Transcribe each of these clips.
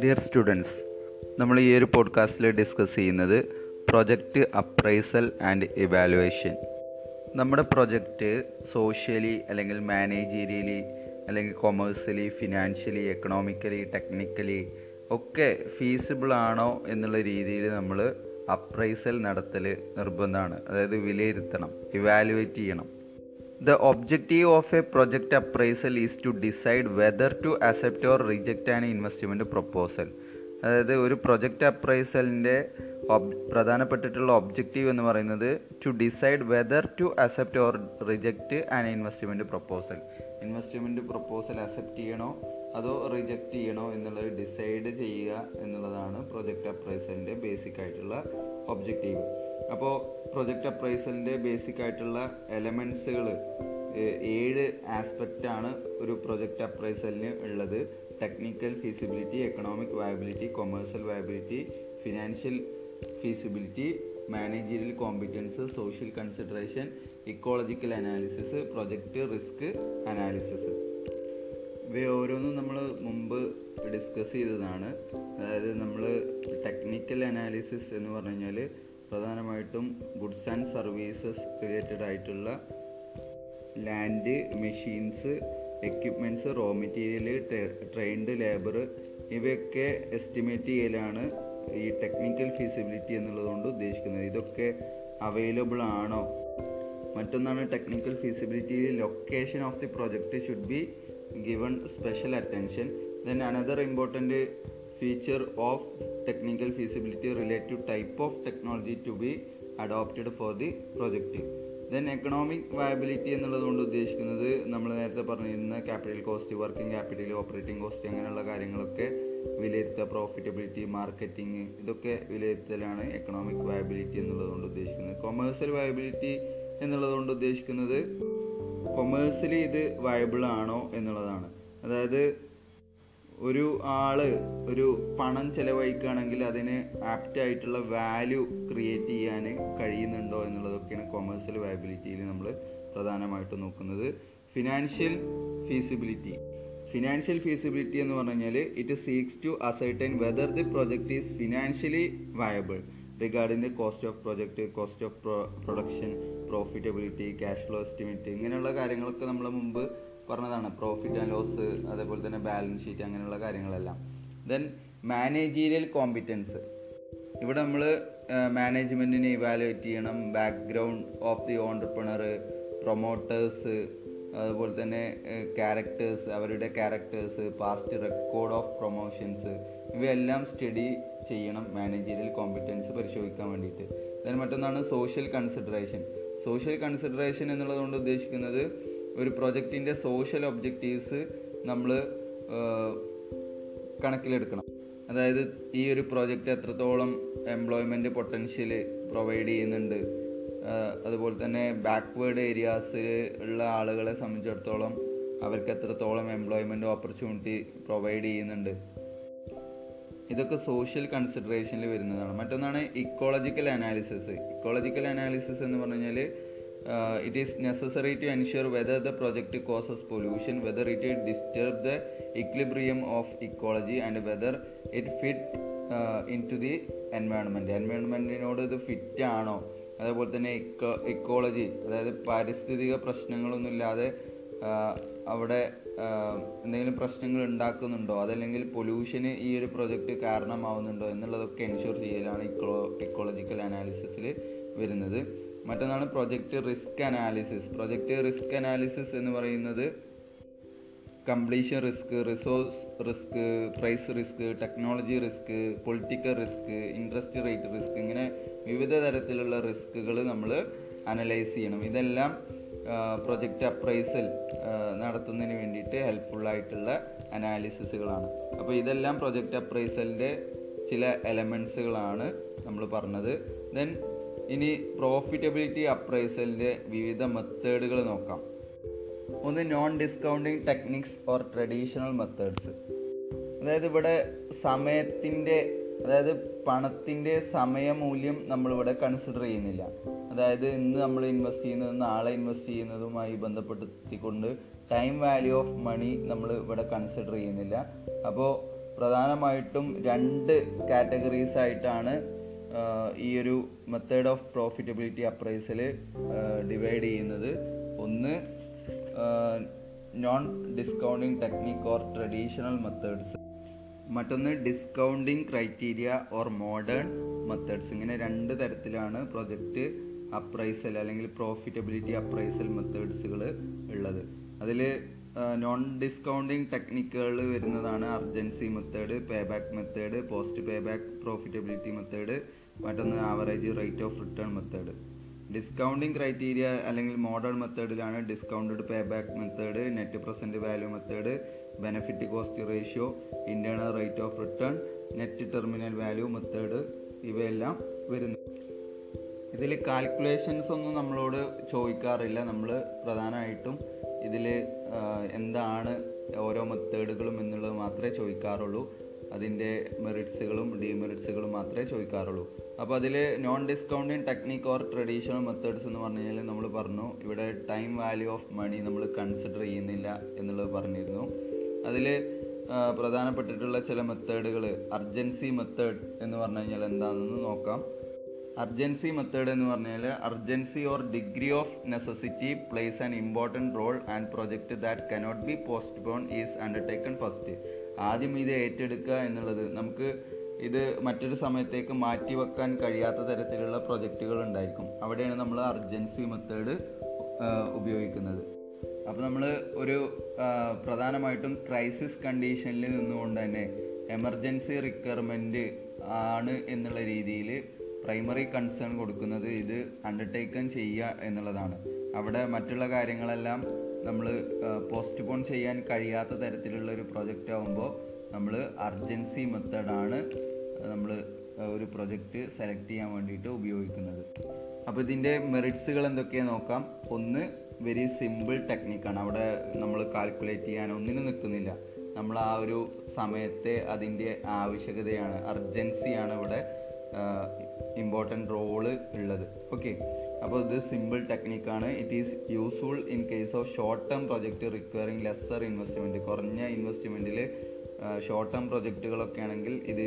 Dear students നമ്മൾ ഈ ഒരു പോഡ്കാസ്റ്റിൽ ഡിസ്കസ് ചെയ്യുന്നത് പ്രൊജക്റ്റ് അപ്രൈസൽ ആൻഡ് ഇവാലുവേഷൻ നമ്മുടെ പ്രൊജക്റ്റ് സോഷ്യലി അല്ലെങ്കിൽ മാനേജീരിയലി അല്ലെങ്കിൽ കൊമേഴ്സ്യലി ഫിനാൻഷ്യലി എക്കണോമിക്കലി ടെക്നിക്കലി ഒക്കെ ഫീസിബിൾ ആണോ എന്നുള്ള രീതിയിൽ നമ്മൾ അപ്രൈസൽ നടത്തൽ നിർബന്ധമാണ്. അതായത് വിലയിരുത്തണം ഇവാലുവേറ്റ് ചെയ്യണം. The objective of a project appraisal is to decide whether to accept or reject an investment proposal. അതായത് ഒരു പ്രൊജക്റ്റ് അപ്രൈസലിന്റെ പ്രധാനപ്പെട്ടിട്ടുള്ള ഒബ്ജക്റ്റീവ് എന്ന് പറയുന്നത് to decide whether to accept or reject an investment proposal investment proposal accept ചെയ്യണോ അതോ reject ചെയ്യണോ എന്നുള്ളത് decide ചെയ്യുക എന്നുള്ളതാണ് പ്രൊജക്റ്റ് അപ്രൈസലിന്റെ ബേസിക് ആയിട്ടുള്ള ഒബ്ജക്റ്റീവ് അപ്പോൾ പ്രൊജക്റ്റ് അപ്രൈസലിന്റെ ബേസിക് ആയിട്ടുള്ള എലമെൻസുകൾ ഏഴ് ആസ്പെക്റ്റാണ് ഒരു പ്രൊജക്റ്റ് അപ്രൈസലിന് ഉള്ളത്. Technical feasibility economic viability commercial viability financial feasibility managerial competence social consideration ecological analysis project risk analysis ഇവ ഓരോന്നും നമ്മൾ മുമ്പ് ഡിസ്കസ് ചെയ്തതാണ്. അതായത് നമ്മൾ ടെക്നിക്കൽ അനാലിസിസ് എന്ന് പറഞ്ഞു കഴിഞ്ഞാൽ പ്രധാനമായിട്ടും ഗുഡ്സ് ആൻഡ് സർവീസസ് റിലേറ്റഡ് ആയിട്ടുള്ള land machines equipments raw material trained labour ഇവയൊക്കെ എസ്റ്റിമേറ്റ് ചെയ്യലാണ് ഈ ടെക്നിക്കൽ ഫീസിബിലിറ്റി എന്നുള്ളതുകൊണ്ട് ഉദ്ദേശിക്കുന്നത്. ഇതൊക്കെ അവൈലബിൾ ആണോ? മറ്റൊന്നാണ് technical feasibility location of the project should be given special attention then another important feature of technical feasibility relative type of technology to be adopted for the project then economic viability എന്നുള്ളത് കൊണ്ട് ഉദ്ദേശിക്കുന്നത് നമ്മൾ നേരത്തെ പറഞ്ഞിരുന്ന capital cost working capital operating cost അങ്ങനെയുള്ള കാര്യങ്ങളൊക്കെ വിലയിരുത്തുക. Profitability marketing ഇതൊക്കെ വിലയിരുത്തലാണ് എക്കണോമിക് വയബിലിറ്റി എന്നുള്ളത് കൊണ്ട് ഉദ്ദേശിക്കുന്നത്. കൊമേഴ്സ്യൽ വയബിലിറ്റി എന്നുള്ളത് കൊണ്ട് ഉദ്ദേശിക്കുന്നത് കൊമേഴ്സ്യലി ഇത് വയബിൾ ആണോ എന്നുള്ളതാണ്. അതായത് ഒരു ആൾ ഒരു പണം ചെലവഴിക്കുകയാണെങ്കിൽ അതിന് ആപ്റ്റ് ആയിട്ടുള്ള വാല്യൂ ക്രിയേറ്റ് ചെയ്യാൻ കഴിയുന്നുണ്ടോ എന്നുള്ളതൊക്കെയാണ് കൊമേഴ്സ്യൽ വയബിലിറ്റിയിൽ നമ്മൾ പ്രധാനമായിട്ട് നോക്കുന്നത്. ഫിനാൻഷ്യൽ ഫീസിബിലിറ്റി ഫിനാൻഷ്യൽ ഫീസിബിലിറ്റി എന്ന് പറഞ്ഞു കഴിഞ്ഞാൽ it seeks to ascertain whether the project is financially viable regarding the cost of project cost of production profitability cash flow estimate ഇങ്ങനെയുള്ള കാര്യങ്ങളൊക്കെ നമ്മൾ മുമ്പ് പറഞ്ഞതാണ് പ്രോഫിറ്റ് ആൻഡ് ലോസ് അതേപോലെ തന്നെ ബാലൻസ് ഷീറ്റ് അങ്ങനെയുള്ള കാര്യങ്ങളെല്ലാം. ദെൻ മാനേജീരിയൽ കോമ്പിറ്റൻസ് ഇവിടെ നമ്മൾ മാനേജ്മെന്റിനെ ഇവാലുവേറ്റ് ചെയ്യണം. Background of the entrepreneur promoters അതുപോലെ തന്നെ ക്യാരക്ടേഴ്സ് അവരുടെ characters past record of promotions ഇവയെല്ലാം സ്റ്റഡി ചെയ്യണം മാനേജീരിയൽ കോമ്പിറ്റൻസ് പരിശോധിക്കാൻ വേണ്ടിയിട്ട്. ദെൻ മറ്റൊന്നാണ് സോഷ്യൽ കൺസിഡറേഷൻ സോഷ്യൽ കൺസിഡറേഷൻ എന്നുള്ളതുകൊണ്ട് ഉദ്ദേശിക്കുന്നത് ഒരു പ്രൊജക്റ്റിന്റെ സോഷ്യൽ ഒബ്ജക്റ്റീവ്സ് നമ്മൾ കണക്കിലെടുക്കണം. അതായത് ഈ ഒരു പ്രോജക്റ്റ് എത്രത്തോളം എംപ്ലോയ്മെന്റ് പൊട്ടൻഷ്യൽ പ്രൊവൈഡ് ചെയ്യുന്നുണ്ട് അതുപോലെ തന്നെ ബാക്ക്വേർഡ് ഏരിയാസിൽ ഉള്ള ആളുകളെ സംബന്ധിച്ചിടത്തോളം അവർക്ക് എത്രത്തോളം എംപ്ലോയ്മെന്റ് ഓപ്പർച്യൂണിറ്റി പ്രൊവൈഡ് ചെയ്യുന്നുണ്ട്. ഇതൊക്കെ സോഷ്യൽ കൺസിഡറേഷനിൽ വരുന്നതാണ്. മറ്റൊന്നാണ് ഇക്കോളജിക്കൽ അനാലിസിസ് ഇക്കോളജിക്കൽ അനാലിസിസ് എന്ന് പറഞ്ഞു കഴിഞ്ഞാൽ it is necessary to ensure whether the project causes pollution whether it disturb the equilibrium of ecology and whether it fit into the environment എൻവയോൺമെന്റിനോട് ഇത് fit ആണോ? അതേപോലെ തന്നെ ഇക്കോ ഇക്കോളജി അതായത് പാരിസ്ഥിതിക പ്രശ്നങ്ങളൊന്നുമില്ലാതെ അവിടെ എന്തെങ്കിലും പ്രശ്നങ്ങൾ ഉണ്ടാക്കുന്നുണ്ടോ? അതല്ലെങ്കിൽ പൊല്യൂഷന് ഈ ഒരു പ്രൊജക്റ്റ് കാരണമാവുന്നുണ്ടോ? എന്നുള്ളതൊക്കെ എൻഷുർ ചെയ്യലാണ് ഇക്കോ ഇക്കോളജിക്കൽ അനാലിസിസിൽ വരുന്നത്. മറ്റൊന്നാണ് project risk analysis. Project risk analysis എന്ന് പറയുന്നത് completion risk resource risk price risk technology risk political risk interest rate risk ഇങ്ങനെ വിവിധ തരത്തിലുള്ള റിസ്കുകൾ നമ്മൾ അനലൈസ് ചെയ്യണം. ഇതെല്ലാം പ്രൊജക്റ്റ് അപ്രൈസൽ നടത്തുന്നതിന് വേണ്ടിയിട്ട് ഹെൽപ്ഫുള്ളായിട്ടുള്ള അനാലിസിസുകളാണ്. അപ്പോൾ ഇതെല്ലാം പ്രൊജക്റ്റ് അപ്രൈസലിന്റെ ചില എലമെൻസുകളാണ് നമ്മൾ പറഞ്ഞത്. ദെൻ ഇനി പ്രോഫിറ്റബിലിറ്റി അപ്രൈസലിന്റെ വിവിധ മെത്തേഡുകൾ നോക്കാം. ഒന്ന് non discounting techniques or traditional methods അതായത് ഇവിടെ സമയത്തിന്റെ അതായത് പണത്തിന്റെ സമയമൂല്യം നമ്മളിവിടെ കൺസിഡർ ചെയ്യുന്നില്ല. അതായത് ഇന്ന് നമ്മൾ ഇൻവെസ്റ്റ് ചെയ്യുന്നതും നാളെ ഇൻവെസ്റ്റ് ചെയ്യുന്നതുമായി ബന്ധപ്പെടുത്തിക്കൊണ്ട് ടൈം വാല്യൂ ഓഫ് മണി നമ്മൾ ഇവിടെ കൺസിഡർ ചെയ്യുന്നില്ല. അപ്പോൾ പ്രധാനമായിട്ടും രണ്ട് കാറ്റഗറീസ് ആയിട്ടാണ് ഈ ഒരു method of profitability appraisal divide ചെയ്യുന്നത് ഒന്ന് non discounting technique or traditional methods മറ്റൊന്ന് discounting criteria or modern methods ഇങ്ങനെ രണ്ട് തരത്തിലാണ് പ്രൊജക്റ്റ് അപ്രൈസൽ അല്ലെങ്കിൽ പ്രോഫിറ്റബിലിറ്റി അപ്രൈസൽ മെത്തേഡ്സുകൾ ഉള്ളത്. അതിൽ നോൺ ഡിസ്കൗണ്ടിങ് ടെക്നിക്കുകൾ വരുന്നതാണ് അർജൻസി മെത്തേഡ് പേ back method post pay back profitability method മറ്റൊന്ന് average rate of return method discounting criteria അല്ലെങ്കിൽ modern മെത്തേഡിലാണ് discounted pay back method net present value method benefit cost ratio internal rate of return net terminal value method ഇവയെല്ലാം വരുന്നു. ഇതിൽ calculations ഒന്നും നമ്മളോട് ചോദിക്കാറില്ല. നമ്മൾ പ്രധാനമായിട്ടും ഇതിൽ എന്താണ് ഓരോ മെത്തേഡുകളും എന്നുള്ളത് മാത്രമേ ചോദിക്കാറുള്ളൂ. അതിന്റെ മെറിറ്റ്സുകളും ഡിമെറിറ്റ്സുകളും മാത്രമേ ചോദിക്കാറുള്ളൂ. അപ്പോൾ അതിൽ non discounting technique or traditional methods എന്ന് പറഞ്ഞു കഴിഞ്ഞാൽ നമ്മൾ പറഞ്ഞു ഇവിടെ ടൈം വാല്യൂ ഓഫ് മണി നമ്മൾ കൺസിഡർ ചെയ്യുന്നില്ല എന്നുള്ളത് പറഞ്ഞിരുന്നു. അതിൽ പ്രധാനപ്പെട്ടിട്ടുള്ള ചില മെത്തേഡുകൾ അർജൻസി മെത്തേഡ് എന്ന് പറഞ്ഞു കഴിഞ്ഞാൽ എന്താണെന്ന് നോക്കാം. അർജൻസി മെത്തേഡ് എന്ന് പറഞ്ഞാൽ urgency or degree of necessity place an important role and project that cannot be postpone is undertaken first ആദ്യം ഇത് ഏറ്റെടുക്കുക എന്നുള്ളത്. നമുക്ക് ഇത് മറ്റൊരു സമയത്തേക്ക് മാറ്റി വെക്കാൻ കഴിയാത്ത തരത്തിലുള്ള പ്രൊജക്റ്റുകൾ ഉണ്ടായിരിക്കും. അവിടെയാണ് നമ്മൾ അർജൻസി മെത്തേഡ് ഉപയോഗിക്കുന്നത്. അപ്പോൾ നമ്മൾ ഒരു പ്രധാനമായിട്ടും ക്രൈസിസ് കണ്ടീഷനിൽ നിന്നുകൊണ്ട് തന്നെ എമർജൻസി റിക്വയർമെന്റ് ആണ് എന്നുള്ള രീതിയിൽ പ്രൈമറി കൺസേൺ കൊടുക്കുന്നത്. ഇത് അണ്ടർടേക്കൺ ചെയ്യുക എന്നുള്ളതാണ്. അവിടെ മറ്റുള്ള കാര്യങ്ങളെല്ലാം നമ്മൾ പോസ്റ്റ്പോൺ ചെയ്യാൻ കഴിയാത്ത തരത്തിലുള്ള ഒരു പ്രൊജക്റ്റ് ആകുമ്പോൾ നമ്മൾ അർജൻസി മെത്തേഡാണ് നമ്മൾ ഒരു പ്രൊജക്റ്റ് സെലക്ട് ചെയ്യാൻ വേണ്ടിയിട്ട് ഉപയോഗിക്കുന്നത്. അപ്പോൾ ഇതിന്റെ മെറിറ്റ്സുകൾ എന്തൊക്കെയാണ് നോക്കാം. ഒന്ന് വെരി സിമ്പിൾ ടെക്നിക്കാണ് അവിടെ നമ്മൾ കാൽക്കുലേറ്റ് ചെയ്യാൻ ഒന്നിനും നിൽക്കുന്നില്ല. നമ്മൾ ആ ഒരു സമയത്തെ അതിന്റെ ആവശ്യകതയാണ് അർജൻസിയാണ് ഇവിടെ ഇമ്പോർട്ടന്റ് റോൾ ഉള്ളത്. ഓക്കെ അപ്പോൾ ഇത് simple ടെക്നിക്കാണ് it is useful in case of short term project requiring lesser investment കുറഞ്ഞ ഇൻവെസ്റ്റ്മെന്റിൽ ഷോർട്ട് ടേം പ്രൊജക്റ്റുകളൊക്കെ ആണെങ്കിൽ ഇത്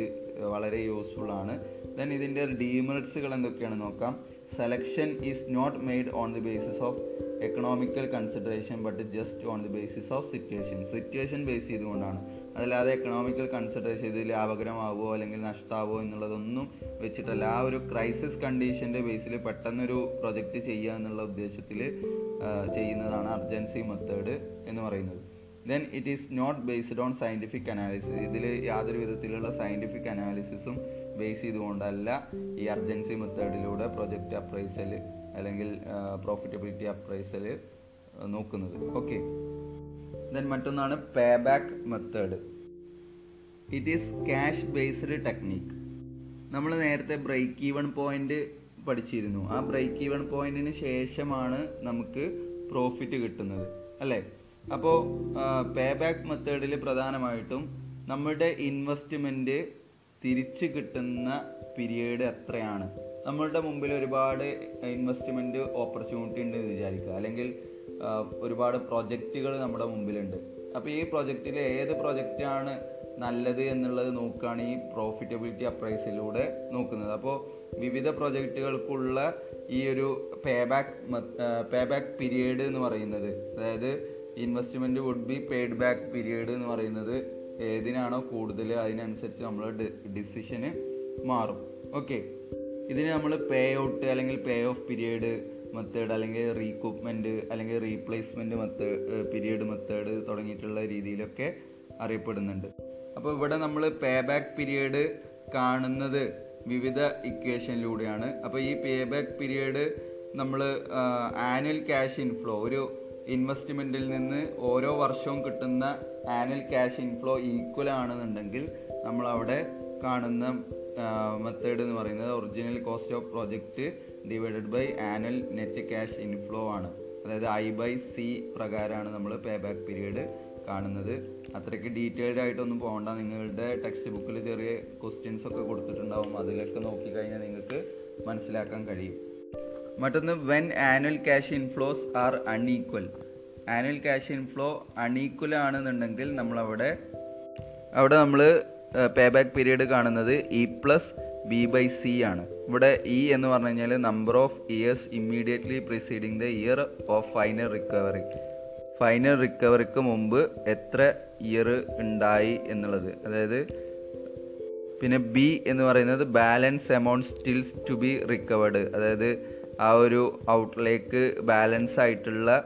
വളരെ യൂസ്ഫുൾ ആണ്. ദെൻ ഇതിന്റെ ഡീമെറിറ്റ്സുകൾ എന്തൊക്കെയാണ് നോക്കാം. Selection is not made on the basis of economical consideration but just on the basis of situation situation base ചെയ്തുകൊണ്ടാണ്. അതല്ലാതെ എക്കണോമിക്കൽ കൺസിഡറേഷൻ ഇത് ലാഭകരമാവുമോ അല്ലെങ്കിൽ നഷ്ടമാവോ എന്നുള്ളതൊന്നും വെച്ചിട്ടല്ല. ആ ഒരു ക്രൈസിസ് കണ്ടീഷന്റെ ബേസിൽ പെട്ടെന്നൊരു പ്രൊജക്റ്റ് ചെയ്യുക എന്നുള്ള ഉദ്ദേശത്തിൽ ചെയ്യുന്നതാണ് അർജൻസി മെത്തേഡ് എന്ന് പറയുന്നത്. Then it is not based on scientific analysis ഇതിൽ യാതൊരു വിധത്തിലുള്ള സയന്റിഫിക് അനാലിസിസും ബേസ് ചെയ്തുകൊണ്ടല്ല ഈ അർജൻസി മെത്തേഡിലൂടെ പ്രൊജക്റ്റ് അപ്രൈസൽ അല്ലെങ്കിൽ പ്രോഫിറ്റബിലിറ്റി അപ്രൈസൽ നോക്കുന്നത്. ഓക്കെ ദെൻ മറ്റൊന്നാണ് pay back method it is cash based technique നമ്മൾ നേരത്തെ ബ്രേക്ക് ഈവൺ പോയിന്റ് പഠിച്ചിരുന്നു. ആ ബ്രേക്ക് ഈവൺ പോയിന്റിന് ശേഷമാണ് നമുക്ക് പ്രോഫിറ്റ് കിട്ടുന്നത്. അല്ലേ? അപ്പോൾ പേ ബാക്ക് മെത്തേഡിൽ പ്രധാനമായിട്ടും നമ്മുടെ ഇൻവെസ്റ്റ്മെന്റ് തിരിച്ച് കിട്ടുന്ന പീരീഡ് എത്രയാണ്? നമ്മളുടെ മുമ്പിൽ ഒരുപാട് ഇൻവെസ്റ്റ്മെന്റ് ഓപ്പർച്യൂണിറ്റി ഉണ്ട് എന്ന് വിചാരിക്കുക. അല്ലെങ്കിൽ ഒരുപാട് പ്രൊജക്റ്റുകൾ നമ്മുടെ മുമ്പിലുണ്ട്. അപ്പോൾ ഈ പ്രൊജക്റ്റിൽ ഏത് പ്രൊജക്റ്റാണ് നല്ലത് എന്നുള്ളത് നോക്കുകയാണ് ഈ പ്രോഫിറ്റബിലിറ്റി അപ്രൈസിലൂടെ നോക്കുന്നത്. അപ്പോൾ വിവിധ പ്രൊജക്റ്റുകൾക്കുള്ള ഈ ഒരു pay back pay back period എന്ന് പറയുന്നത് അതായത് investment would be paid back period എന്ന് പറയുന്നത് ഏതിനാണോ കൂടുതൽ അതിനനുസരിച്ച് നമ്മൾ ഡിസിഷന് മാറും. ഓക്കെ ഇതിന് നമ്മൾ പേ ഔട്ട് അല്ലെങ്കിൽ പേ ഓഫ് പീരിയഡ് മെത്തേഡ് അല്ലെങ്കിൽ റീക്രൂപ്മെന്റ് അല്ലെങ്കിൽ റീപ്ലേസ്മെന്റ് മെത്തേഡ് പീരിയഡ് മെത്തേഡ് തുടങ്ങിയിട്ടുള്ള രീതിയിലൊക്കെ അറിയപ്പെടുന്നുണ്ട്. അപ്പോൾ ഇവിടെ നമ്മൾ പേ ബാക്ക് പീരിയഡ് കാണുന്നത് വിവിധ ഇക്വേഷനിലൂടെയാണ് അപ്പോൾ ഈ പേ ബാക്ക് പീരിയഡ് നമ്മൾ ആനുവൽ ക്യാഷ് ഇൻഫ്ലോ ഒരു ഇൻവെസ്റ്റ്മെന്റിൽ നിന്ന് ഓരോ വർഷവും കിട്ടുന്ന ആനുവൽ ക്യാഷ് ഇൻഫ്ലോ ഈക്വൽ ആണെന്നുണ്ടെങ്കിൽ നമ്മൾ അവിടെ കാണുന്ന മെത്തേഡ് എന്ന് പറയുന്നത് original cost of project divided by annual net cash inflow ആണ്. അതായത് ഐ ബൈ സി പ്രകാരമാണ് നമ്മൾ പേ ബാക്ക് പീരീഡ് കാണുന്നത്. അത്രയ്ക്ക് ഡീറ്റെയിൽഡ് ആയിട്ടൊന്നും പോകണ്ട നിങ്ങളുടെ ടെക്സ്റ്റ് ബുക്കിൽ ചെറിയ ക്വസ്റ്റ്യൻസ് ഒക്കെ കൊടുത്തിട്ടുണ്ടാവും. അതിലൊക്കെ നോക്കിക്കഴിഞ്ഞാൽ നിങ്ങൾക്ക് മനസ്സിലാക്കാൻ കഴിയും. മറ്റൊന്ന് when annual cash inflows are unequal annual cash inflow unequal ആണെന്നുണ്ടെങ്കിൽ നമ്മളവിടെ അവിടെ നമ്മൾ പേ ബാക്ക് പീരീഡ് കാണുന്നത് E plus B by C ആണ്. ഇവിടെ ഇ എന്ന് പറഞ്ഞു കഴിഞ്ഞാൽ number of years immediately preceding the year of final recovery final റിക്കവറിക്ക് മുമ്പ് എത്ര ഇയർ ഉണ്ടായി എന്നുള്ളത്. അതായത് പിന്നെ ബി എന്ന് പറയുന്നത് balance amount stills to be recovered അതായത് ആ ഒരു ഔട്ട്ലേക്ക് ബാലൻസ് ആയിട്ടുള്ള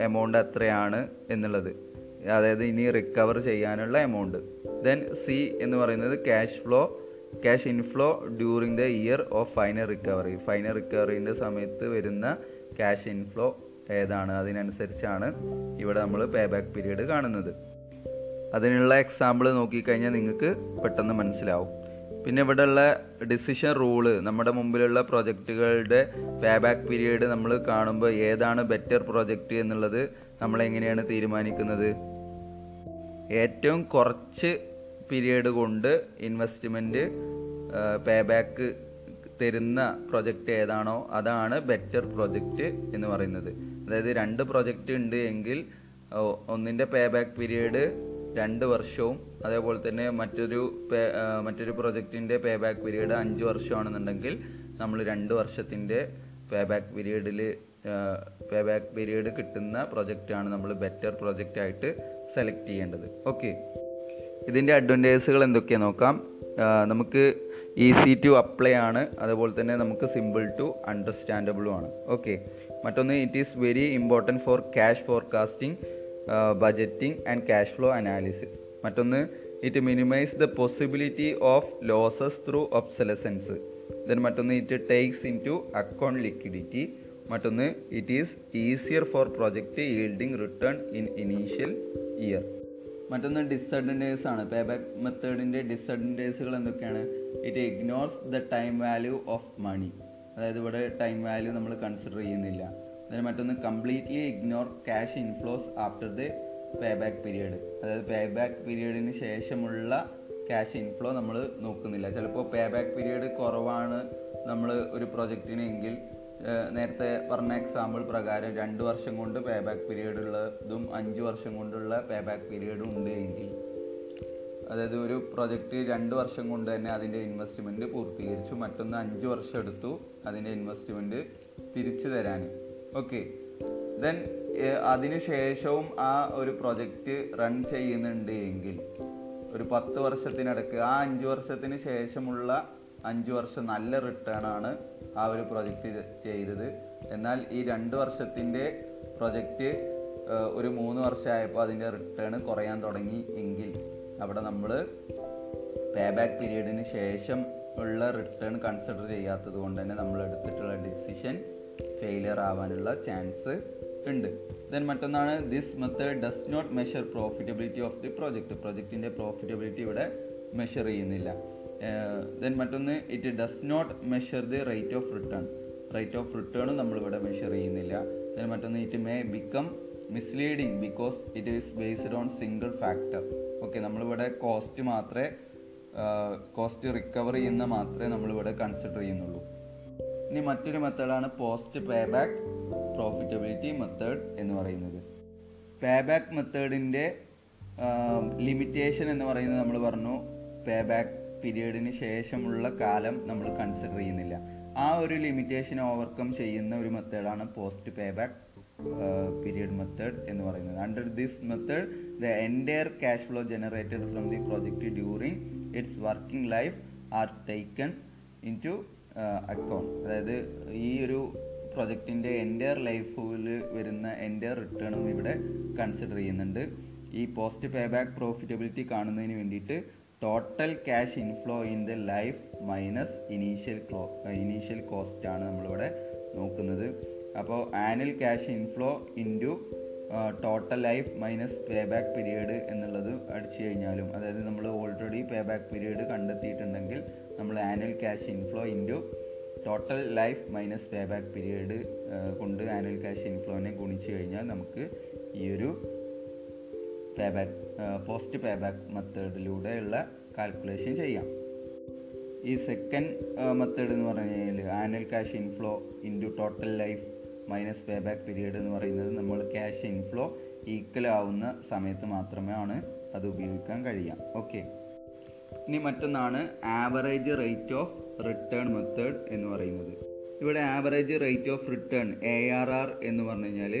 എമൗണ്ട് എത്രയാണ് എന്നുള്ളത്. അതായത് ഇനി റിക്കവർ ചെയ്യാനുള്ള എമൗണ്ട് ദെൻ സി എന്ന് പറയുന്നത് cash flow cash inflow during the year of final recovery final റിക്കവറിന്റെ സമയത്ത് വരുന്ന ക്യാഷ് ഇൻഫ്ലോ ഏതാണ്? അതിനനുസരിച്ചാണ് ഇവിടെ നമ്മൾ പേ ബാക്ക് പീരീഡ് കാണുന്നത്. അതിനുള്ള എക്സാമ്പിൾ നോക്കിക്കഴിഞ്ഞാൽ നിങ്ങൾക്ക് പെട്ടെന്ന് മനസ്സിലാവും. പിന്നെ ഇവിടെയുള്ള ഡിസിഷൻ റൂൾ നമ്മുടെ മുമ്പിലുള്ള പ്രൊജക്റ്റുകളുടെ പേ ബാക്ക് പീരീഡ് നമ്മൾ കാണുമ്പോൾ ഏതാണ് ബെറ്റർ പ്രൊജക്റ്റ് എന്നുള്ളത് നമ്മൾ എങ്ങനെയാണ് തീരുമാനിക്കുന്നത്? ഏറ്റവും കുറച്ച് പീരീഡ് കൊണ്ട് ഇൻവെസ്റ്റ്മെന്റ് പേ ബാക്ക് തരുന്ന പ്രൊജക്റ്റ് ഏതാണോ അതാണ് ബെറ്റർ പ്രൊജക്റ്റ് എന്ന് പറയുന്നത്. അതായത് രണ്ട് പ്രൊജക്റ്റ് ഉണ്ട് എങ്കിൽ ഒന്നിന്റെ പേ ബാക്ക് പീരീഡ് രണ്ട് വർഷവും അതേപോലെ തന്നെ മറ്റൊരു മറ്റൊരു പ്രൊജക്റ്റിന്റെ പേ ബാക്ക് പീരീഡ് അഞ്ച് വർഷമാണെന്നുണ്ടെങ്കിൽ നമ്മൾ രണ്ട് വർഷത്തിന്റെ പേ ബാക്ക് പീരീഡിൽ പേ ബാക്ക് പീരീഡ് കിട്ടുന്ന പ്രൊജക്റ്റാണ് നമ്മൾ ബെറ്റർ പ്രൊജക്റ്റായിട്ട് സെലക്ട് ചെയ്യേണ്ടത്. ഓക്കെ ഇതിന്റെ അഡ്വാന്റേജുകൾ എന്തൊക്കെയാണ് നോക്കാം. നമുക്ക് ഈസി ടു അപ്ലൈ ആണ്. അതുപോലെ തന്നെ നമുക്ക് സിമ്പിൾ ടു അണ്ടർസ്റ്റാൻഡബിളും ആണ്. ഓക്കെ മറ്റൊന്ന് it is very important for cash forecasting budgeting and cash flow analysis മറ്റൊന്ന് it minimise the possibility of losses through obsolescence then മറ്റൊന്ന് it takes into account liquidity മറ്റൊന്ന് it is easier for project yielding return in initial year മറ്റൊന്ന് disadvantages ആണ്. Pay back മെത്തേഡിന്റെ ഡിസഡ്വാന്റേജുകൾ എന്തൊക്കെയാണ്? It ignores the time value of money അതായത് ഇവിടെ time value നമ്മൾ കൺസിഡർ ചെയ്യുന്നില്ല. അതിന് മറ്റൊന്ന് completely ignore cash inflows after the pay back period അതായത് പേ ബാക്ക് പീരീഡിന് ശേഷമുള്ള ക്യാഷ് ഇൻഫ്ലോ നമ്മൾ നോക്കുന്നില്ല. ചിലപ്പോൾ പേ ബാക്ക് പീരീഡ് കുറവാണ് നമ്മൾ ഒരു പ്രൊജക്റ്റിന് എങ്കിൽ നേരത്തെ പറഞ്ഞ എക്സാമ്പിൾ പ്രകാരം രണ്ട് വർഷം കൊണ്ട് പേ ബാക്ക് പീരീഡ് ഉള്ളതും അഞ്ച് വർഷം കൊണ്ടുള്ള പേ ബാക്ക് പീരീഡും ഉണ്ട് എങ്കിൽ. അതായത് ഒരു പ്രൊജക്റ്റ് രണ്ട് വർഷം കൊണ്ട് തന്നെ അതിന്റെ ഇൻവെസ്റ്റ്മെന്റ് പൂർത്തീകരിച്ചു. മറ്റൊന്ന് അഞ്ച് വർഷം എടുത്തു അതിന്റെ ഇൻവെസ്റ്റ്മെന്റ് തിരിച്ചു തരാൻ. ഓക്കെ ദെൻ അതിനുശേഷവും ആ ഒരു പ്രൊജക്റ്റ് റൺ ചെയ്യുന്നുണ്ട് എങ്കിൽ ഒരു പത്ത് വർഷത്തിനിടക്ക് ആ അഞ്ച് വർഷത്തിന് ശേഷമുള്ള അഞ്ച് വർഷം നല്ല റിട്ടേൺ ആണ് ആ ഒരു പ്രൊജക്റ്റ് ചെയ്തത്. എന്നാൽ ഈ രണ്ട് വർഷത്തിന്റെ പ്രൊജക്റ്റ് ഒരു മൂന്ന് വർഷമായപ്പോൾ അതിന്റെ റിട്ടേൺ കുറയാൻ തുടങ്ങി എങ്കിൽ അവിടെ നമ്മൾ പേ ബാക്ക് പീരീഡിന് ശേഷം ഉള്ള റിട്ടേൺ കൺസിഡർ ചെയ്യാത്തത് കൊണ്ട് തന്നെ നമ്മൾ എടുത്തിട്ടുള്ള ഡിസിഷൻ ഫെയിലിയർ ആവാനുള്ള ചാൻസ് ഉണ്ട്. ദെൻ മറ്റൊന്നാണ് this method does not measure profitability of the project പ്രൊജക്റ്റിന്റെ പ്രോഫിറ്റബിലിറ്റി ഇവിടെ മെഷർ ചെയ്യുന്നില്ല. ദെൻ മറ്റൊന്ന് it does not measure the rate of return rate of റിട്ടേണും നമ്മളിവിടെ മെഷർ ചെയ്യുന്നില്ല. ദെൻ മറ്റൊന്ന് it may become misleading because it is based on single factor okay നമ്മളിവിടെ cost മാത്രമേ cost recover ചെയ്യുന്ന മാത്രമേ നമ്മളിവിടെ കൺസിഡർ ചെയ്യുന്നുള്ളൂ. ഇനി മറ്റൊരു മെത്തേഡാണ് post pay back profitability method എന്ന് പറയുന്നത്. പേ ബാക്ക് മെത്തേഡിന്റെ ലിമിറ്റേഷൻ എന്ന് പറയുന്നത് നമ്മൾ പറഞ്ഞു. പേ ബാക്ക് പീരീഡിന് ശേഷമുള്ള കാലം നമ്മൾ കൺസിഡർ ചെയ്യുന്നില്ല. ആ ഒരു ലിമിറ്റേഷൻ ഓവർകം ചെയ്യുന്ന ഒരു മെത്തേഡാണ് post pay back period method എന്ന് പറയുന്നത്. Under this method the entire cash flow generated from the project during its working life are taken into account അതായത് ഈ ഒരു പ്രൊജക്റ്റിന്റെ എന്റയർ ലൈഫിൽ വരുന്ന എന്റയർ റിട്ടേണും ഇവിടെ കൺസിഡർ ചെയ്യുന്നുണ്ട്. ഈ പോസ്റ്റ് പേ ബാക്ക് പ്രോഫിറ്റബിലിറ്റി കാണുന്നതിന് വേണ്ടിയിട്ട് total cash inflow in the life minus initial claw initial cost ആണ് നമ്മളിവിടെ നോക്കുന്നത്. അപ്പോൾ annual cash inflow into total life minus pay back period എന്നുള്ളത് അടിച്ചു കഴിഞ്ഞാലും അതായത് നമ്മൾ ഓൾറെഡി പേ ബാക്ക് പീരീഡ് കണ്ടെത്തിയിട്ടുണ്ടെങ്കിൽ നമ്മൾ annual cash inflow into total life minus pay back period കൊണ്ട് ആനുവൽ ക്യാഷ് ഇൻഫ്ലോനെ ഗുണിച്ചു കഴിഞ്ഞാൽ നമുക്ക് ഈ ഒരു pay back post pay back മെത്തേഡിലൂടെയുള്ള calculation ചെയ്യാം. ഈ സെക്കൻഡ് മെത്തേഡ് എന്ന് പറഞ്ഞു കഴിഞ്ഞാൽ annual cash inflow into total life minus pay back period എന്ന് പറയുന്നത് നമ്മൾ ക്യാഷ് ഇൻഫ്ലോ ഈക്വൽ ആവുന്ന സമയത്ത് മാത്രമേ ആണ് അത് ഉപയോഗിക്കാൻ കഴിയാം ഓക്കെ ഇനി മറ്റൊന്നാണ് average rate of return method എന്ന് പറയുന്നത്. ഇവിടെ average rate of return A R R എന്ന് പറഞ്ഞു കഴിഞ്ഞാൽ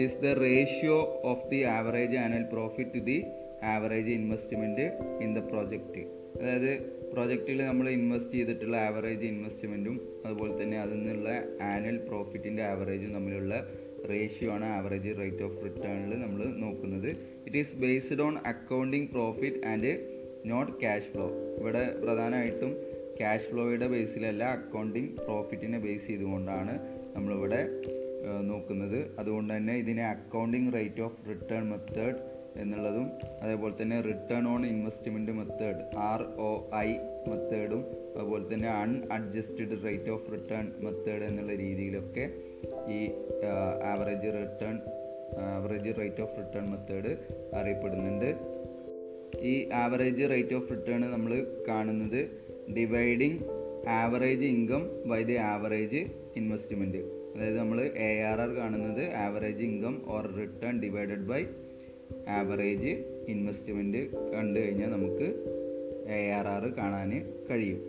is the ratio of the average annual profit to the average investment in the project അതായത് പ്രോജക്റ്റിൽ നമ്മൾ ഇൻവെസ്റ്റ് ചെയ്തിട്ടുള്ള ആവറേജ് ഇൻവെസ്റ്റ്മെന്റും അതുപോലെ തന്നെ അതിൽ നിന്നുള്ള ആനുവൽ പ്രോഫിറ്റിന്റെ ആവറേജും തമ്മിലുള്ള റേഷ്യോ ആണ് ആവറേജ് റേറ്റ് ഓഫ് റിട്ടേണിൽ നമ്മൾ നോക്കുന്നത്. It is based on accounting profit and not cash flow ഇവിടെ പ്രധാനമായിട്ടും ക്യാഷ് ഫ്ലോയുടെ ബേസിലല്ല അക്കൗണ്ടിങ് പ്രോഫിറ്റിനെ ബേസ് ചെയ്തുകൊണ്ടാണ് നമ്മളിവിടെ നോക്കുന്നത്. അതുകൊണ്ട് തന്നെ ഇതിനെ accounting rate of return method എന്നുള്ളതും അതേപോലെ തന്നെ return on investment method R O I മെത്തേഡും അതുപോലെ തന്നെ unadjusted rate of return method എന്നുള്ള രീതിയിലൊക്കെ ഈ average return average rate of return method അറിയപ്പെടുന്നുണ്ട്. ഈ ആവറേജ് റേറ്റ് ഓഫ് റിട്ടേൺ നമ്മൾ കാണുന്നത് dividing average income by the average investment അതായത് നമ്മൾ എ ആർ ആർ കാണുന്നത് average income or return divided by average investment കണ്ടു കഴിഞ്ഞാൽ നമുക്ക് എ ആർ ആർ കാണാൻ കഴിയും.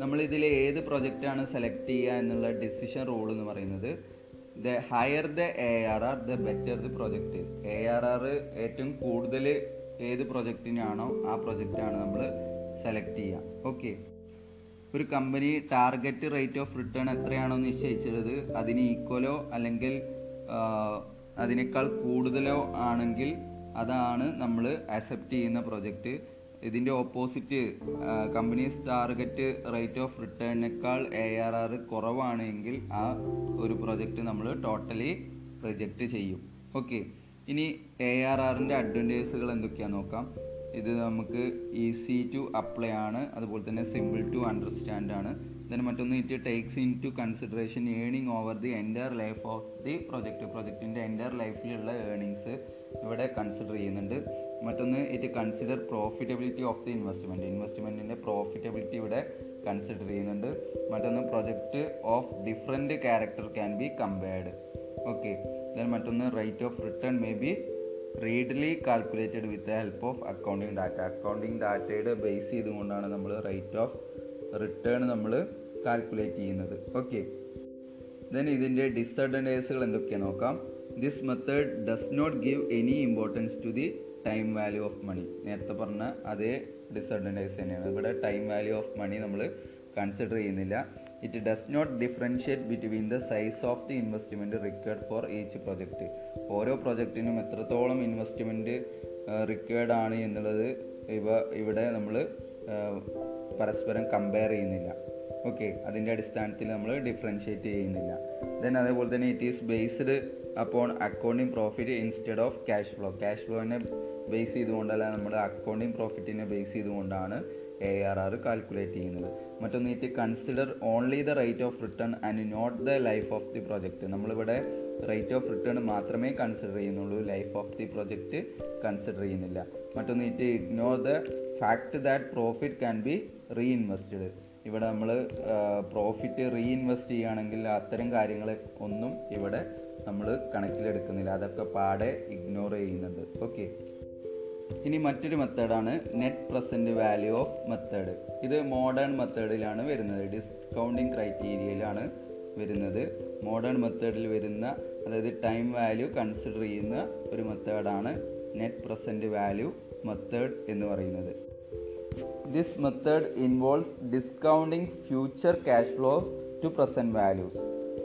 നമ്മൾ ഇതിൽ ഏത് പ്രൊജക്റ്റാണ് സെലക്ട് ചെയ്യുക എന്നുള്ള ഡിസിഷൻ റൂൾ എന്ന് പറയുന്നത് the higher the A R R the better the project. A R R ഏറ്റവും കൂടുതൽ ഏത് പ്രൊജക്റ്റിനാണോ ആ പ്രൊജക്റ്റാണ് നമ്മൾ സെലക്ട് ചെയ്യാം ഓക്കെ ഒരു company target rate of return എത്രയാണോ നിശ്ചയിച്ചത് അതിന് ഈക്വലോ അല്ലെങ്കിൽ അതിനേക്കാൾ കൂടുതലോ ആണെങ്കിൽ അതാണ് നമ്മൾ അക്സെപ്റ്റ് ചെയ്യുന്ന പ്രൊജക്റ്റ് ഇതിന്റെ opposite companies target rate of റിട്ടേണിനേക്കാൾ A R R കുറവാണെങ്കിൽ ആ ഒരു പ്രൊജക്റ്റ് നമ്മൾ ടോട്ടലി റിജക്റ്റ് ചെയ്യും. ഓക്കെ ഇനി എ ആർ ആറിന്റെ അഡ്വാന്റേജുകൾ എന്തൊക്കെയാണെന്ന് നോക്കാം. ഇത് നമുക്ക് ഈസി ടു അപ്ലൈ ആണ്. അതുപോലെ തന്നെ സിമ്പിൾ ടു അണ്ടർസ്റ്റാൻഡ് ആണ്. then മറ്റൊന്ന് it takes into consideration earning over the entire life of the project പ്രൊജക്റ്റിന്റെ എന്റയർ ലൈഫിലുള്ള ഏണിങ്സ് ഇവിടെ കൺസിഡർ ചെയ്യുന്നുണ്ട്. മറ്റൊന്ന് it consider profitability of the investment ഇൻവെസ്റ്റ്മെന്റിന്റെ profitability ഇവിടെ കൺസിഡർ ചെയ്യുന്നുണ്ട്. മറ്റൊന്ന് project of different character can be compared okay then മറ്റൊന്ന് rate of return may be readily calculated with the help of accounting data accounting ഡാറ്റയുടെ base ചെയ്തുകൊണ്ടാണ് നമ്മൾ rate of return നമ്മൾ calculate ചെയ്യുന്നത്. Okay then ഇതിന്റെ ഡിസഡ്വാന്റേജുകൾ എന്തൊക്കെയാണ് നോക്കാം. This method does not give any importance to the time value of money നേരത്തെ പറഞ്ഞ അതേ ഡിസഡ്വാന്റേജ് തന്നെയാണ്. ഇവിടെ ടൈം വാല്യൂ ഓഫ് മണി നമ്മൾ കൺസിഡർ ചെയ്യുന്നില്ല. It does not differentiate between the size of the investment required for each project ഓരോ പ്രൊജക്റ്റിനും എത്രത്തോളം ഇൻവെസ്റ്റ്മെന്റ് റിക്വയർഡ് ആണ് എന്നുള്ളത് ഇവ ഇവിടെ നമ്മൾ പരസ്പരം കമ്പയർ ചെയ്യുന്നില്ല. ഓക്കെ അതിന്റെ അടിസ്ഥാനത്തിൽ നമ്മൾ ഡിഫറൻഷിയേറ്റ് ചെയ്യുന്നില്ല. ദെൻ അതേപോലെ തന്നെ it is based upon accounting profit instead of cash flow cash ഫ്ലോനെ base ചെയ്തുകൊണ്ടല്ല നമ്മൾ അക്കൗണ്ടിങ് പ്രോഫിറ്റിനെ ബേസ് ചെയ്തുകൊണ്ടാണ് എ ആർ ആർ കാൽക്കുലേറ്റ് ചെയ്യുന്നത്. മറ്റൊന്ന് it consider only the rate of return and not the life of the project നമ്മളിവിടെ rate of return മാത്രമേ consider ചെയ്യുന്നുള്ളൂ. Life of the project consider ചെയ്യുന്നില്ല. മറ്റൊന്ന് it ignore the fact that profit can be reinvested ഇവിടെ നമ്മൾ profit reinvest ചെയ്യുകയാണെങ്കിൽ അത്തരം കാര്യങ്ങൾ ഒന്നും ഇവിടെ നമ്മൾ കണക്കിലെടുക്കുന്നില്ല. അതൊക്കെ പാടെ ഇഗ്നോർ ചെയ്യുന്നുണ്ട് ഓക്കെ ഇനി മറ്റൊരു മെത്തേഡാണ് net present value of method ഇത് മോഡേൺ മെത്തേഡിലാണ് വരുന്നത്. ഡിസ്കൗണ്ടിങ് ക്രൈറ്റീരിയയിലാണ് വരുന്നത്. മോഡേൺ മെത്തേഡിൽ വരുന്ന അതായത് ടൈം വാല്യൂ കൺസിഡർ ചെയ്യുന്ന ഒരു മെത്തേഡാണ് നെറ്റ് പ്രസന്റ് വാല്യൂ മെത്തേഡ് എന്ന് പറയുന്നത്. This method involves discounting future cash flow to present values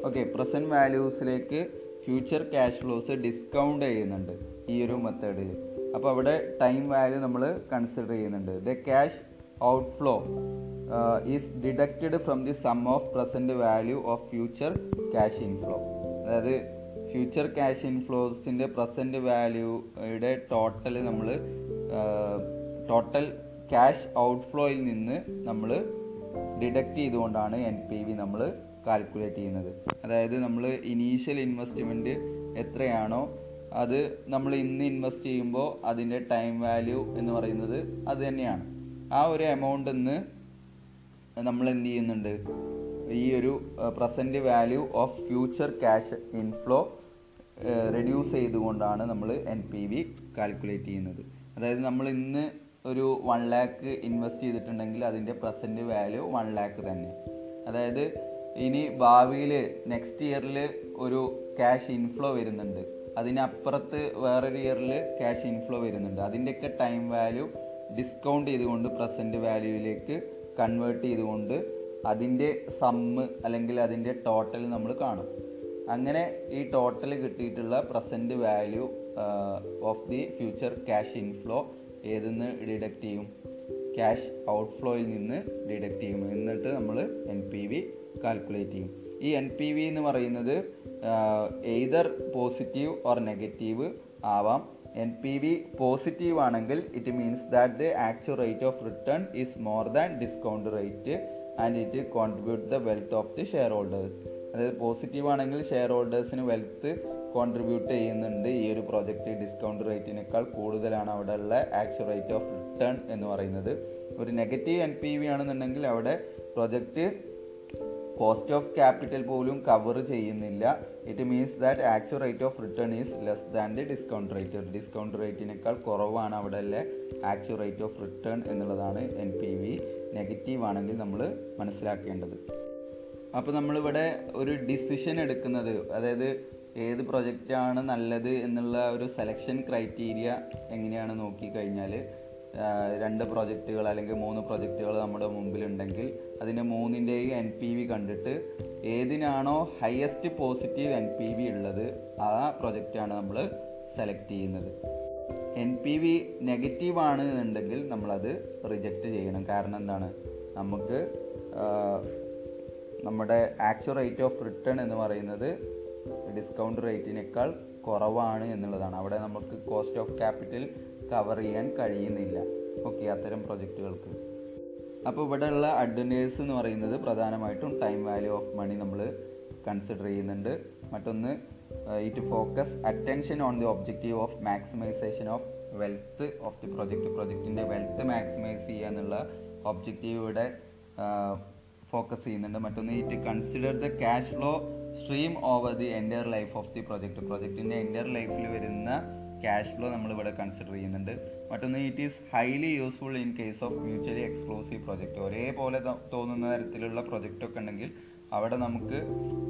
okay present വാല്യൂസിലേക്ക് future cash flows discount ചെയ്യുന്നുണ്ട്. ഈ ഒരു മെത്തേഡിൽ അപ്പോൾ അവിടെ ടൈം വാല്യൂ നമ്മൾ കൺസിഡർ ചെയ്യുന്നുണ്ട്. The cash outflow is deducted from the sum of present value of future cash inflow അതായത് future cash ഇൻഫ്ലോസിന്റെ പ്രസന്റ് വാല്യൂയുടെ ടോട്ടൽ നമ്മൾ ടോട്ടൽ ക്യാഷ് ഔട്ട്ഫ്ലോയിൽ നിന്ന് നമ്മൾ ഡിഡക്റ്റ് ചെയ്തുകൊണ്ടാണ് എൻ പി വി നമ്മൾ കാൽക്കുലേറ്റ് ചെയ്യുന്നത്. അതായത് നമ്മൾ ഇനീഷ്യൽ ഇൻവെസ്റ്റ്മെന്റ് എത്രയാണോ അത് നമ്മൾ ഇന്ന് ഇൻവെസ്റ്റ് ചെയ്യുമ്പോൾ അതിന്റെ ടൈം വാല്യൂ എന്ന് പറയുന്നത് അത് തന്നെയാണ്. ആ ഒരു എമൗണ്ട് ഇന്ന് നമ്മൾ എന്ത് ചെയ്യുന്നുണ്ട്? ഈ ഒരു present value of future cash inflow reduce ചെയ്തുകൊണ്ടാണ് നമ്മൾ എൻ പി വി കാൽക്കുലേറ്റ് ചെയ്യുന്നത്. അതായത് നമ്മൾ ഇന്ന് ഒരു വൺ ലാക്ക് ഇൻവെസ്റ്റ് ചെയ്തിട്ടുണ്ടെങ്കിൽ അതിന്റെ പ്രസന്റ് വാല്യൂ വൺ ലാക്ക് തന്നെ. അതായത് ഇനി ഭാവിയിൽ നെക്സ്റ്റ് ഇയറിൽ ഒരു ക്യാഷ് ഇൻഫ്ലോ വരുന്നുണ്ട്. അതിനപ്പുറത്ത് വേറൊരു ഇയറിൽ ക്യാഷ് ഇൻഫ്ലോ വരുന്നുണ്ട്. അതിന്റെയൊക്കെ ടൈം വാല്യൂ ഡിസ്കൗണ്ട് ചെയ്തുകൊണ്ട് പ്രസന്റ് വാല്യൂയിലേക്ക് കൺവേർട്ട് ചെയ്തുകൊണ്ട് അതിന്റെ സമ്മ് അല്ലെങ്കിൽ അതിന്റെ ടോട്ടൽ നമ്മൾ കാണും. അങ്ങനെ ഈ ടോട്ടൽ കിട്ടിയിട്ടുള്ള present value of the future cash inflow ഏതെന്ന് ഡിഡക്റ്റ് ചെയ്യും? ക്യാഷ് ഔട്ട്ഫ്ലോയിൽ നിന്ന് ഡിഡക്റ്റ് ചെയ്യും. എന്നിട്ട് നമ്മൾ എൻ പി വി കാൽക്കുലേറ്റ് ചെയ്യും. ഈ എൻ പി വി എന്ന് പറയുന്നത് എയ്തർ പോസിറ്റീവ് ഓർ നെഗറ്റീവ് ആവാം. എൻ പി വി പോസിറ്റീവ് ആണെങ്കിൽ it means that the actual rate of return is more than discount rate and it contribute the wealth of the shareholders അതായത് positive ആണെങ്കിൽ share ഹോൾഡേഴ്സിന് wealth contribute ചെയ്യുന്നുണ്ട്. ഈ ഒരു project discount റേറ്റിനേക്കാൾ കൂടുതലാണ് അവിടെ ഉള്ള ആക്ച്വൽ റേറ്റ് ഓഫ് റിട്ടേൺ എന്ന് പറയുന്നത്. ഒരു നെഗറ്റീവ് എൻ പി വി ആണെന്നുണ്ടെങ്കിൽ അവിടെ പ്രൊജക്റ്റ് കോസ്റ്റ് ഓഫ് ക്യാപിറ്റൽ പോലും കവർ ചെയ്യുന്നില്ല. It means that actual rate of return is less than the discount rate discount റേറ്റിനേക്കാൾ കുറവാണ് അവിടെ അല്ലെ ആക്ച്വൽ റേറ്റ് ഓഫ് റിട്ടേൺ എന്നുള്ളതാണ് എൻ പി വി നെഗറ്റീവ് ആണെങ്കിൽ നമ്മൾ മനസ്സിലാക്കേണ്ടത്. അപ്പോൾ നമ്മളിവിടെ ഒരു ഡിസിഷൻ എടുക്കുന്നത് അതായത് ഏത് പ്രൊജക്റ്റാണ് നല്ലത് എന്നുള്ള ഒരു സെലക്ഷൻ ക്രൈറ്റീരിയ എങ്ങനെയാണ് നോക്കിക്കഴിഞ്ഞാൽ രണ്ട് പ്രൊജക്റ്റുകൾ അല്ലെങ്കിൽ മൂന്ന് പ്രൊജക്റ്റുകൾ നമ്മുടെ മുമ്പിലുണ്ടെങ്കിൽ അതിന്റെ മൂന്നിന്റെയും എൻ പി വി കണ്ടിട്ട് ഏതിനാണോ highest positive N P V ഉള്ളത് ആ പ്രൊജക്റ്റാണ് നമ്മൾ സെലക്ട് ചെയ്യുന്നത്. എൻ പി വി നെഗറ്റീവ് ആണ് എന്നുണ്ടെങ്കിൽ നമ്മളത് റിജക്റ്റ് ചെയ്യണം. കാരണം എന്താണ്? നമുക്ക് നമ്മുടെ ആക്ച്വൽ റേറ്റ് ഓഫ് റിട്ടേൺ എന്ന് പറയുന്നത് ഡിസ്കൗണ്ട് റേറ്റിനേക്കാൾ കുറവാണ് എന്നുള്ളതാണ്. അവിടെ നമുക്ക് കോസ്റ്റ് ഓഫ് ക്യാപിറ്റൽ കവർ ചെയ്യാൻ കഴിയുന്നില്ല. ഓക്കെ അത്തരം പ്രൊജക്റ്റുകൾക്ക് അപ്പോൾ ഇവിടെ ഉള്ള അഡ്വന്റേജസ് എന്ന് പറയുന്നത് പ്രധാനമായിട്ടും ടൈം വാല്യൂ ഓഫ് മണി നമ്മൾ കൺസിഡർ ചെയ്യുന്നുണ്ട്. മറ്റൊന്ന് it focus attention on the objective of maximisation of wealth of the project പ്രൊജക്റ്റിന്റെ വെൽത്ത് മാക്സിമൈസ് ചെയ്യുക എന്നുള്ള ഒബ്ജക്റ്റീവ് ഇവിടെ ഫോക്കസ് ചെയ്യുന്നുണ്ട്. മറ്റൊന്ന് it consider the cash flow stream over the entire life of the project പ്രൊജക്റ്റിന്റെ entire ലൈഫിൽ വരുന്ന cash flow നമ്മൾ ഇവിടെ കൺസിഡർ ചെയ്യുന്നുണ്ട്. മറ്റൊന്ന് it is highly useful in case of mutually exclusive project ഒരേപോലെ തോന്നുന്ന തരത്തിലുള്ള പ്രൊജക്റ്റ് ഒക്കെ ഉണ്ടെങ്കിൽ അവിടെ നമുക്ക്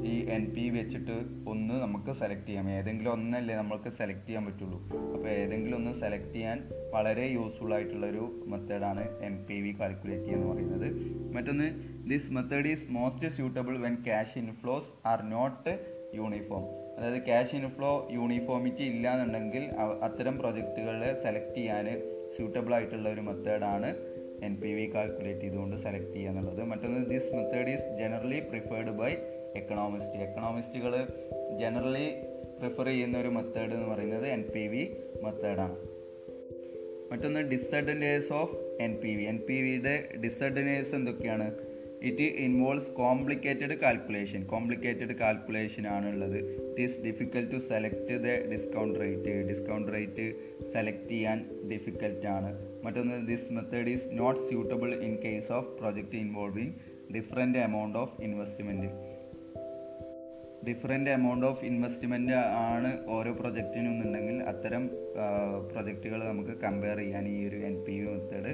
ഈ എൻ പി വെച്ചിട്ട് ഒന്ന് നമുക്ക് സെലക്ട് ചെയ്യാം. ഏതെങ്കിലും ഒന്നല്ലേ നമുക്ക് സെലക്ട് ചെയ്യാൻ പറ്റുള്ളൂ. അപ്പോൾ ഏതെങ്കിലും ഒന്ന് സെലക്ട് ചെയ്യാൻ വളരെ യൂസ്ഫുൾ ആയിട്ടുള്ളൊരു മെത്തേഡാണ് എൻ പി വി കാൽക്കുലേറ്റ് ചെയ്യുക എന്ന് പറയുന്നത്. മറ്റൊന്ന് this method is most suitable when cash inflows are not uniform. അതായത് ക്യാഷ് ഇൻഫ്ലോ യൂണിഫോമിറ്റി ഇല്ല എന്നുണ്ടെങ്കിൽ അത്തരം പ്രൊജക്റ്റുകളെ സെലക്ട് ചെയ്യാൻ സ്യൂട്ടബിൾ ആയിട്ടുള്ള ഒരു മെത്തേഡാണ് എൻ പി വി കാൽക്കുലേറ്റ് ചെയ്തുകൊണ്ട് സെലക്ട് ചെയ്യുക എന്നുള്ളത്. മറ്റൊന്ന് this method is generally preferred by economist എക്കണോമിസ്റ്റുകൾ generally prefer ചെയ്യുന്ന ഒരു മെത്തേഡ് എന്ന് പറയുന്നത് എൻ പി വി മെത്തേഡാണ് മറ്റൊന്ന് disadvantage of N P V N P വിയുടെ ഡിസഡ്വാന്റേജ് എന്തൊക്കെയാണ്? It involves complicated calculation complicated calculation ആണുള്ളത്. It is difficult to select the discount rate discount rate select ചെയ്യാൻ ഡിഫിക്കൽട്ട് ആണ്. മറ്റൊന്ന് this method is not suitable in case of project involving different amount of investment different amount of investment ആണ് ഓരോ പ്രൊജക്റ്റിനും എന്നുണ്ടെങ്കിൽ അത്തരം പ്രൊജക്റ്റുകൾ നമുക്ക് compare ചെയ്യാൻ ഈ ഒരു എൻ പി യു മെത്തേഡ്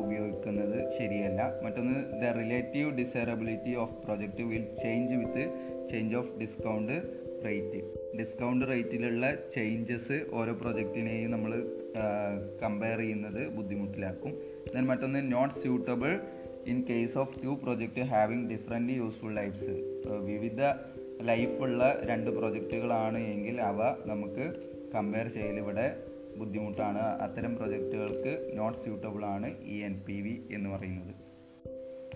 ഉപയോഗിക്കുന്നത് ശരിയല്ല. മറ്റൊന്ന് the relative desirability of project will change with change of discount rate discount റേറ്റിലുള്ള changes ഓരോ പ്രൊജക്റ്റിനെയും നമ്മൾ കമ്പയർ ചെയ്യുന്നത് ബുദ്ധിമുട്ടിലാക്കും. ദെൻ മറ്റൊന്ന് not suitable in case of two project having different useful lifes വിവിധ ലൈഫുള്ള രണ്ട് പ്രൊജക്റ്റുകളാണ് എങ്കിൽ അവ നമുക്ക് കമ്പയർ ചെയ്യൽ ഇവിടെ ബുദ്ധിമുട്ടാണ്. അത്തരം പ്രൊജക്റ്റുകൾക്ക് നോട്ട് സ്യൂട്ടബിൾ ആണ് ഈ എൻ പി വി എന്ന് പറയുന്നത്.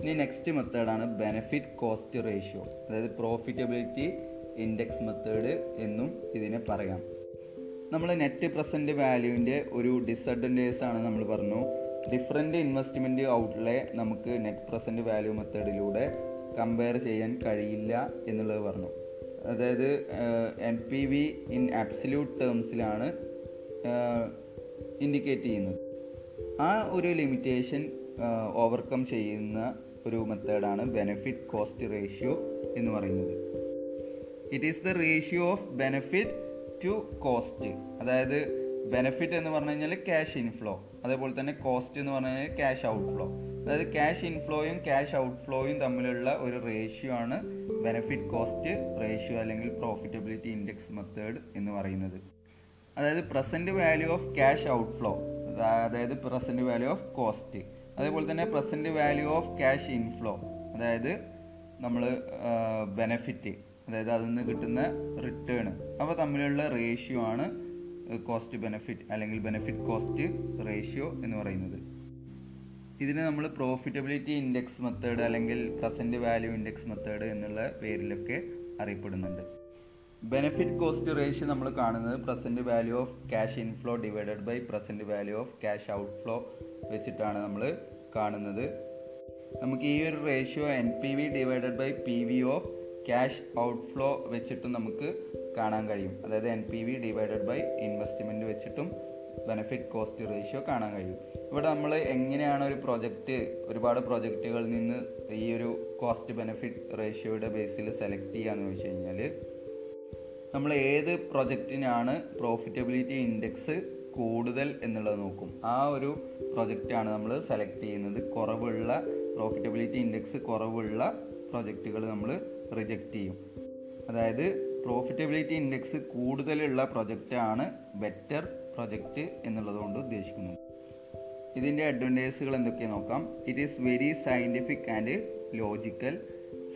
ഇനി നെക്സ്റ്റ് മെത്തേഡാണ് ബെനഫിറ്റ് കോസ്റ്റ് റേഷ്യോ അതായത് പ്രോഫിറ്റബിലിറ്റി ഇൻഡെക്സ് മെത്തേഡ് എന്നും ഇതിനെ പറയാം. നമ്മൾ നെറ്റ് പ്രസന്റ് വാല്യൂവിന്റെ ഒരു ഡിസഡ്വാന്റേജ് ആണ് നമ്മൾ പറഞ്ഞു. ഡിഫറെന്റ് ഇൻവെസ്റ്റ്മെന്റ് ഔട്ട്ലെ നമുക്ക് നെറ്റ് പ്രസന്റ് വാല്യൂ മെത്തേഡിലൂടെ കമ്പയർ ചെയ്യാൻ കഴിയില്ല എന്നുള്ളത് പറഞ്ഞു. അതായത് N P V in absolute ടേംസിലാണ് indicate ചെയ്യുന്നത്. ആ ഒരു ലിമിറ്റേഷൻ ഓവർകം ചെയ്യുന്ന ഒരു മെത്തേഡാണ് ബെനഫിറ്റ് കോസ്റ്റ് റേഷ്യോ എന്ന് പറയുന്നത്. It is the ratio of benefit to cost അതായത് ബെനഫിറ്റ് എന്ന് പറഞ്ഞു കഴിഞ്ഞാൽ ക്യാഷ് ഇൻഫ്ലോ അതേപോലെ തന്നെ കോസ്റ്റ് എന്ന് പറഞ്ഞു കഴിഞ്ഞാൽ ക്യാഷ് ഔട്ട്ഫ്ലോ അതായത് ക്യാഷ് ഇൻഫ്ലോയും ക്യാഷ് ഔട്ട്ഫ്ലോയും തമ്മിലുള്ള ഒരു റേഷ്യോ ആണ് ബെനഫിറ്റ് കോസ്റ്റ് റേഷ്യോ അല്ലെങ്കിൽ പ്രോഫിറ്റബിലിറ്റി ഇൻഡെക്സ് മെത്തേഡ് എന്ന് പറയുന്നത്. അതായത് present value of cash outflow അതായത് പ്രസന്റ് വാല്യൂ ഓഫ് കോസ്റ്റ് അതേപോലെ തന്നെ present value of cash inflow അതായത് നമ്മൾ ബെനഫിറ്റ് അതായത് അതിൽ നിന്ന് കിട്ടുന്ന റിട്ടേൺ അപ്പോൾ തമ്മിലുള്ള റേഷ്യോ ആണ് കോസ്റ്റ് ബെനഫിറ്റ് അല്ലെങ്കിൽ ബെനഫിറ്റ് കോസ്റ്റ് റേഷ്യോ എന്ന് പറയുന്നത്. ഇതിന് നമ്മൾ പ്രോഫിറ്റബിലിറ്റി ഇൻഡെക്സ് മെത്തേഡ് അല്ലെങ്കിൽ പ്രസന്റ് വാല്യൂ ഇൻഡെക്സ് മെത്തേഡ് എന്നുള്ള പേരിലൊക്കെ അറിയപ്പെടുന്നുണ്ട്. ബെനിഫിറ്റ് കോസ്റ്റ് റേഷ്യോ നമ്മൾ കാണുന്നത് present value of cash inflow divided by present value of cash outflow വെച്ചിട്ടാണ് നമ്മൾ കാണുന്നത്. നമുക്ക് ഈ ഒരു ratio N P V divided by P V of cash outflow വെച്ചിട്ടും നമുക്ക് കാണാൻ കഴിയും. അതായത് N P V divided by investment വെച്ചിട്ടും ബെനിഫിറ്റ് കോസ്റ്റ് റേഷ്യോ കാണാൻ കഴിയും. ഇവിടെ നമ്മൾ എങ്ങനെയാണ് ഒരു പ്രൊജക്റ്റ് ഒരുപാട് പ്രൊജക്റ്റുകളിൽ നിന്ന് ഈ ഒരു കോസ്റ്റ് ബെനിഫിറ്റ് റേഷ്യോയുടെ ബേസിൽ സെലക്ട് ചെയ്യുക എന്ന് ചോദിച്ചു കഴിഞ്ഞാൽ നമ്മൾ ഏത് പ്രൊജക്റ്റിനാണ് പ്രോഫിറ്റബിലിറ്റി ഇൻഡെക്സ് കൂടുതൽ എന്നുള്ളത് നോക്കും. ആ ഒരു പ്രൊജക്റ്റാണ് നമ്മൾ സെലക്ട് ചെയ്യുന്നത്. കുറവുള്ള പ്രോഫിറ്റബിലിറ്റി ഇൻഡെക്സ് കുറവുള്ള പ്രൊജക്റ്റുകൾ നമ്മൾ റിജക്റ്റ് ചെയ്യും. അതായത് പ്രോഫിറ്റബിലിറ്റി ഇൻഡെക്സ് കൂടുതലുള്ള പ്രൊജക്റ്റാണ് ബെറ്റർ പ്രൊജക്റ്റ് എന്നുള്ളതുകൊണ്ട് ഉദ്ദേശിക്കുന്നത്. ഇതിന്റെ അഡ്വാന്റേജുകൾ എന്തൊക്കെയാണ് നോക്കാം. It is very scientific and logical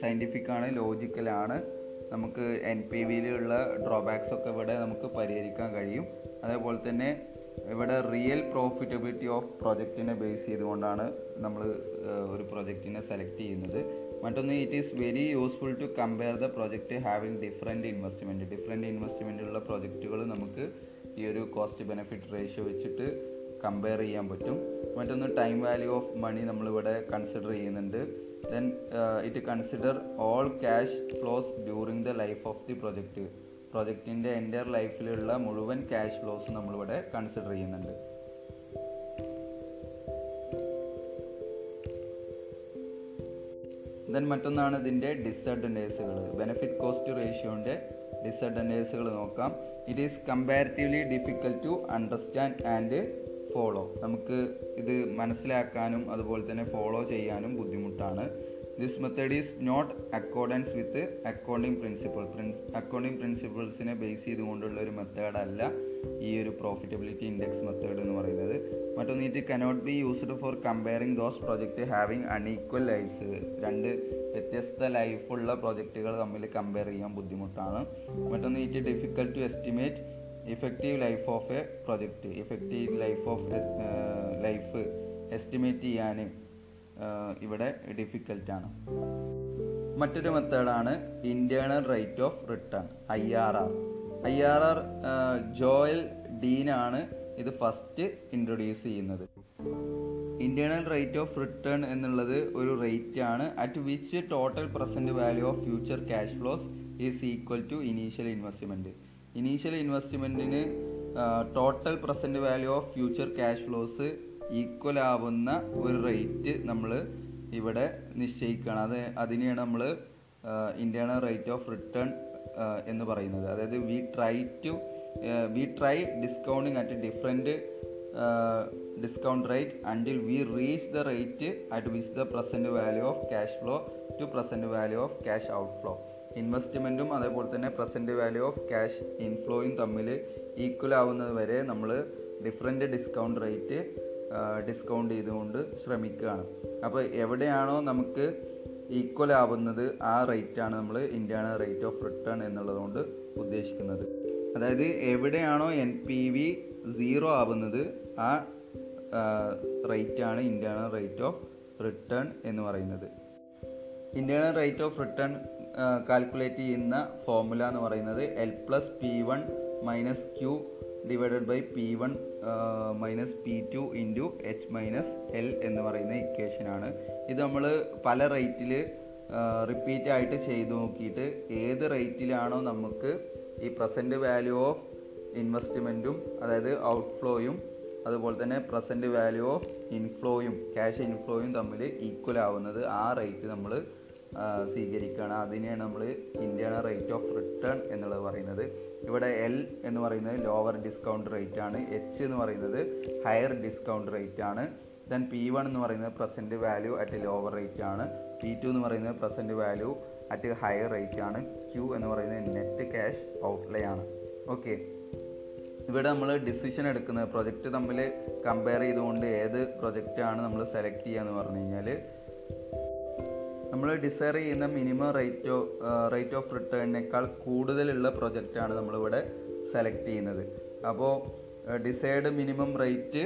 scientific ആണ് ലോജിക്കൽ ആണ്. നമുക്ക് എൻ പി വിയിലുള്ള ഡ്രോബാക്സ് ഒക്കെ ഇവിടെ നമുക്ക് പരിഹരിക്കാൻ കഴിയും. അതേപോലെ തന്നെ ഇവിടെ റിയൽ പ്രോഫിറ്റബിലിറ്റി ഓഫ് പ്രൊജക്റ്റിനെ ബേസ് ചെയ്തുകൊണ്ടാണ് നമ്മൾ ഒരു പ്രൊജക്റ്റിനെ സെലക്ട് ചെയ്യുന്നത്. മറ്റൊന്ന് it is very useful to compare the project having different investment different ഇൻവെസ്റ്റ്മെന്റുള്ള പ്രൊജക്റ്റുകൾ നമുക്ക് ഈ ഒരു കോസ്റ്റ് ബെനിഫിറ്റ് റേഷ്യോ വെച്ചിട്ട് കമ്പയർ ചെയ്യാൻ പറ്റും. മറ്റൊന്ന് ടൈം വാല്യൂ ഓഫ് മണി നമ്മളിവിടെ കൺസിഡർ ചെയ്യുന്നുണ്ട്. Then it consider all cash flows during the life of the project പ്രൊജക്റ്റിന്റെ എന്റെ ലൈഫിലുള്ള മുഴുവൻ ക്യാഷ് ഫ്ലോസ് നമ്മളിവിടെ കൺസിഡർ ചെയ്യുന്നുണ്ട്. ദെൻ മറ്റൊന്നാണ് ഇതിന്റെ ഡിസഡ്വാന്റേജുകൾ ബെനിഫിറ്റ് കോസ്റ്റ് റേഷ്യോന്റെ ഡിസഡ്വാന്റേജുകൾ നോക്കാം. It is comparatively difficult to understand and follow നമുക്ക് ഇത് മനസ്സിലാക്കാനും അതുപോലെ തന്നെ ഫോളോ ചെയ്യാനും ബുദ്ധിമുട്ടാണ്. This method is not accordance with accounting principle prince accounting പ്രിൻസിപ്പിൾസിനെ base ചെയ്തുകൊണ്ടുള്ള ഒരു മെത്തേഡ് അല്ല ഈ ഒരു പ്രോഫിറ്റബിലിറ്റി ഇൻഡെക്സ് മെത്തേഡ് എന്ന് പറയുന്നത്. മറ്റൊന്ന് it cannot be used for comparing those project having unequal lifes രണ്ട് വ്യത്യസ്ത ലൈഫുള്ള പ്രൊജക്റ്റുകൾ തമ്മിൽ കമ്പയർ ചെയ്യാൻ ബുദ്ധിമുട്ടാണ്. മറ്റൊന്ന് it difficult to estimate effective life of a project effective life of life estimate ചെയ്യാൻ ഇവിടെ ഡിഫിക്കൽട്ടാണ് മറ്റൊരു മെത്തേഡാണ് internal rate of return I R R I R R Joel ഡീനാണ് ഇത് ഫസ്റ്റ് ഇൻട്രൊഡ്യൂസ് ചെയ്യുന്നത്. ഇന്റേണൽ റേറ്റ് ഓഫ് റിട്ടേൺ എന്നുള്ളത് ഒരു rate ആണ് at which total present value of future cash flows is equal to initial investment initial ഇൻവെസ്റ്റ്മെന്റിന് total present value of future cash flows equal ആവുന്ന ഒരു rate നമ്മൾ ഇവിടെ നിശ്ചയിക്കുകയാണ് അത് അതിനെയാണ് നമ്മൾ ഇന്റേണൽ റേറ്റ് ഓഫ് റിട്ടേൺ എന്ന് പറയുന്നത്. അതായത് we try to we try discounting at different discount rate until we reach the rate at which the present value of cash flow to present value of cash outflow ഇൻവെസ്റ്റ്മെന്റും അതേപോലെ തന്നെ present value of cash ഇൻഫ്ലോയും തമ്മിൽ equal ആവുന്നത് വരെ നമ്മൾ different discount rate discount ചെയ്തുകൊണ്ട് ശ്രമിക്കുകയാണ്. അപ്പോൾ എവിടെയാണോ നമുക്ക് ഈക്വൽ ആവുന്നത് ആ റേറ്റാണ് നമ്മൾ ഇന്റേണൽ റേറ്റ് ഓഫ് റിട്ടേൺ എന്നുള്ളതുകൊണ്ട് ഉദ്ദേശിക്കുന്നത്. അതായത് എവിടെയാണോ എൻ പി വി സീറോ ആവുന്നത് ആ റേറ്റാണ് ഇന്റേണൽ റേറ്റ് ഓഫ് റിട്ടേൺ എന്ന് പറയുന്നത്. Internal rate of return calculate ചെയ്യുന്ന ഫോർമുല എന്ന് പറയുന്നത് L plus P one minus Q divided by P one minus P two into H minus L എന്ന് പറയുന്ന ഇക്വേഷനാണ് ഇത് നമ്മൾ പല റേറ്റിൽ റിപ്പീറ്റ് ആയിട്ട് ചെയ്തു നോക്കിയിട്ട് ഏത് റേറ്റിലാണോ നമുക്ക് ഈ പ്രസന്റ് വാല്യൂ ഓഫ് ഇൻവെസ്റ്റ്മെന്റും അതായത് ഔട്ട്ഫ്ലോയും അതുപോലെ തന്നെ പ്രസന്റ് വാല്യൂ ഓഫ് ഇൻഫ്ലോയും ക്യാഷ് ഇൻഫ്ലോയും തമ്മിൽ ഈക്വൽ ആവുന്നത് ആ റേറ്റ് നമ്മൾ സ്വീകരിക്കുകയാണ്. അതിനെയാണ് നമ്മൾ ഇന്ത്യൻ റേറ്റ് ഓഫ് റിട്ടേൺ എന്നുള്ളത് പറയുന്നത്. ഇവിടെ എൽ എന്ന് പറയുന്നത് ലോവർ ഡിസ്കൗണ്ട് റേറ്റ് ആണ്. എച്ച് എന്ന് പറയുന്നത് ഹയർ ഡിസ്കൗണ്ട് റേറ്റ് ആണ്. ദെൻ പി വൺ എന്ന് പറയുന്നത് present value at lower rate ആണ്. പി ടു എന്ന് പറയുന്നത് present value at higher rate ആണ്. ക്യൂ എന്ന് പറയുന്നത് നെറ്റ് ക്യാഷ് ഔട്ട്ലേ ആണ്. ഓക്കെ ഇവിടെ നമ്മൾ ഡിസിഷൻ എടുക്കുന്നത്. പ്രൊജക്റ്റ് തമ്മിൽ കമ്പയർ ചെയ്തുകൊണ്ട് ഏത് പ്രൊജക്റ്റാണ് നമ്മൾ സെലക്ട് ചെയ്യുക എന്ന് പറഞ്ഞു കഴിഞ്ഞാൽ നമ്മൾ ഡിസൈർ ചെയ്യുന്ന മിനിമം റേറ്റ് റേറ്റ് ഓഫ് റിട്ടേണിനേക്കാൾ കൂടുതലുള്ള പ്രൊജക്റ്റാണ് നമ്മളിവിടെ സെലക്ട് ചെയ്യുന്നത്. അപ്പോൾ decide minimum rate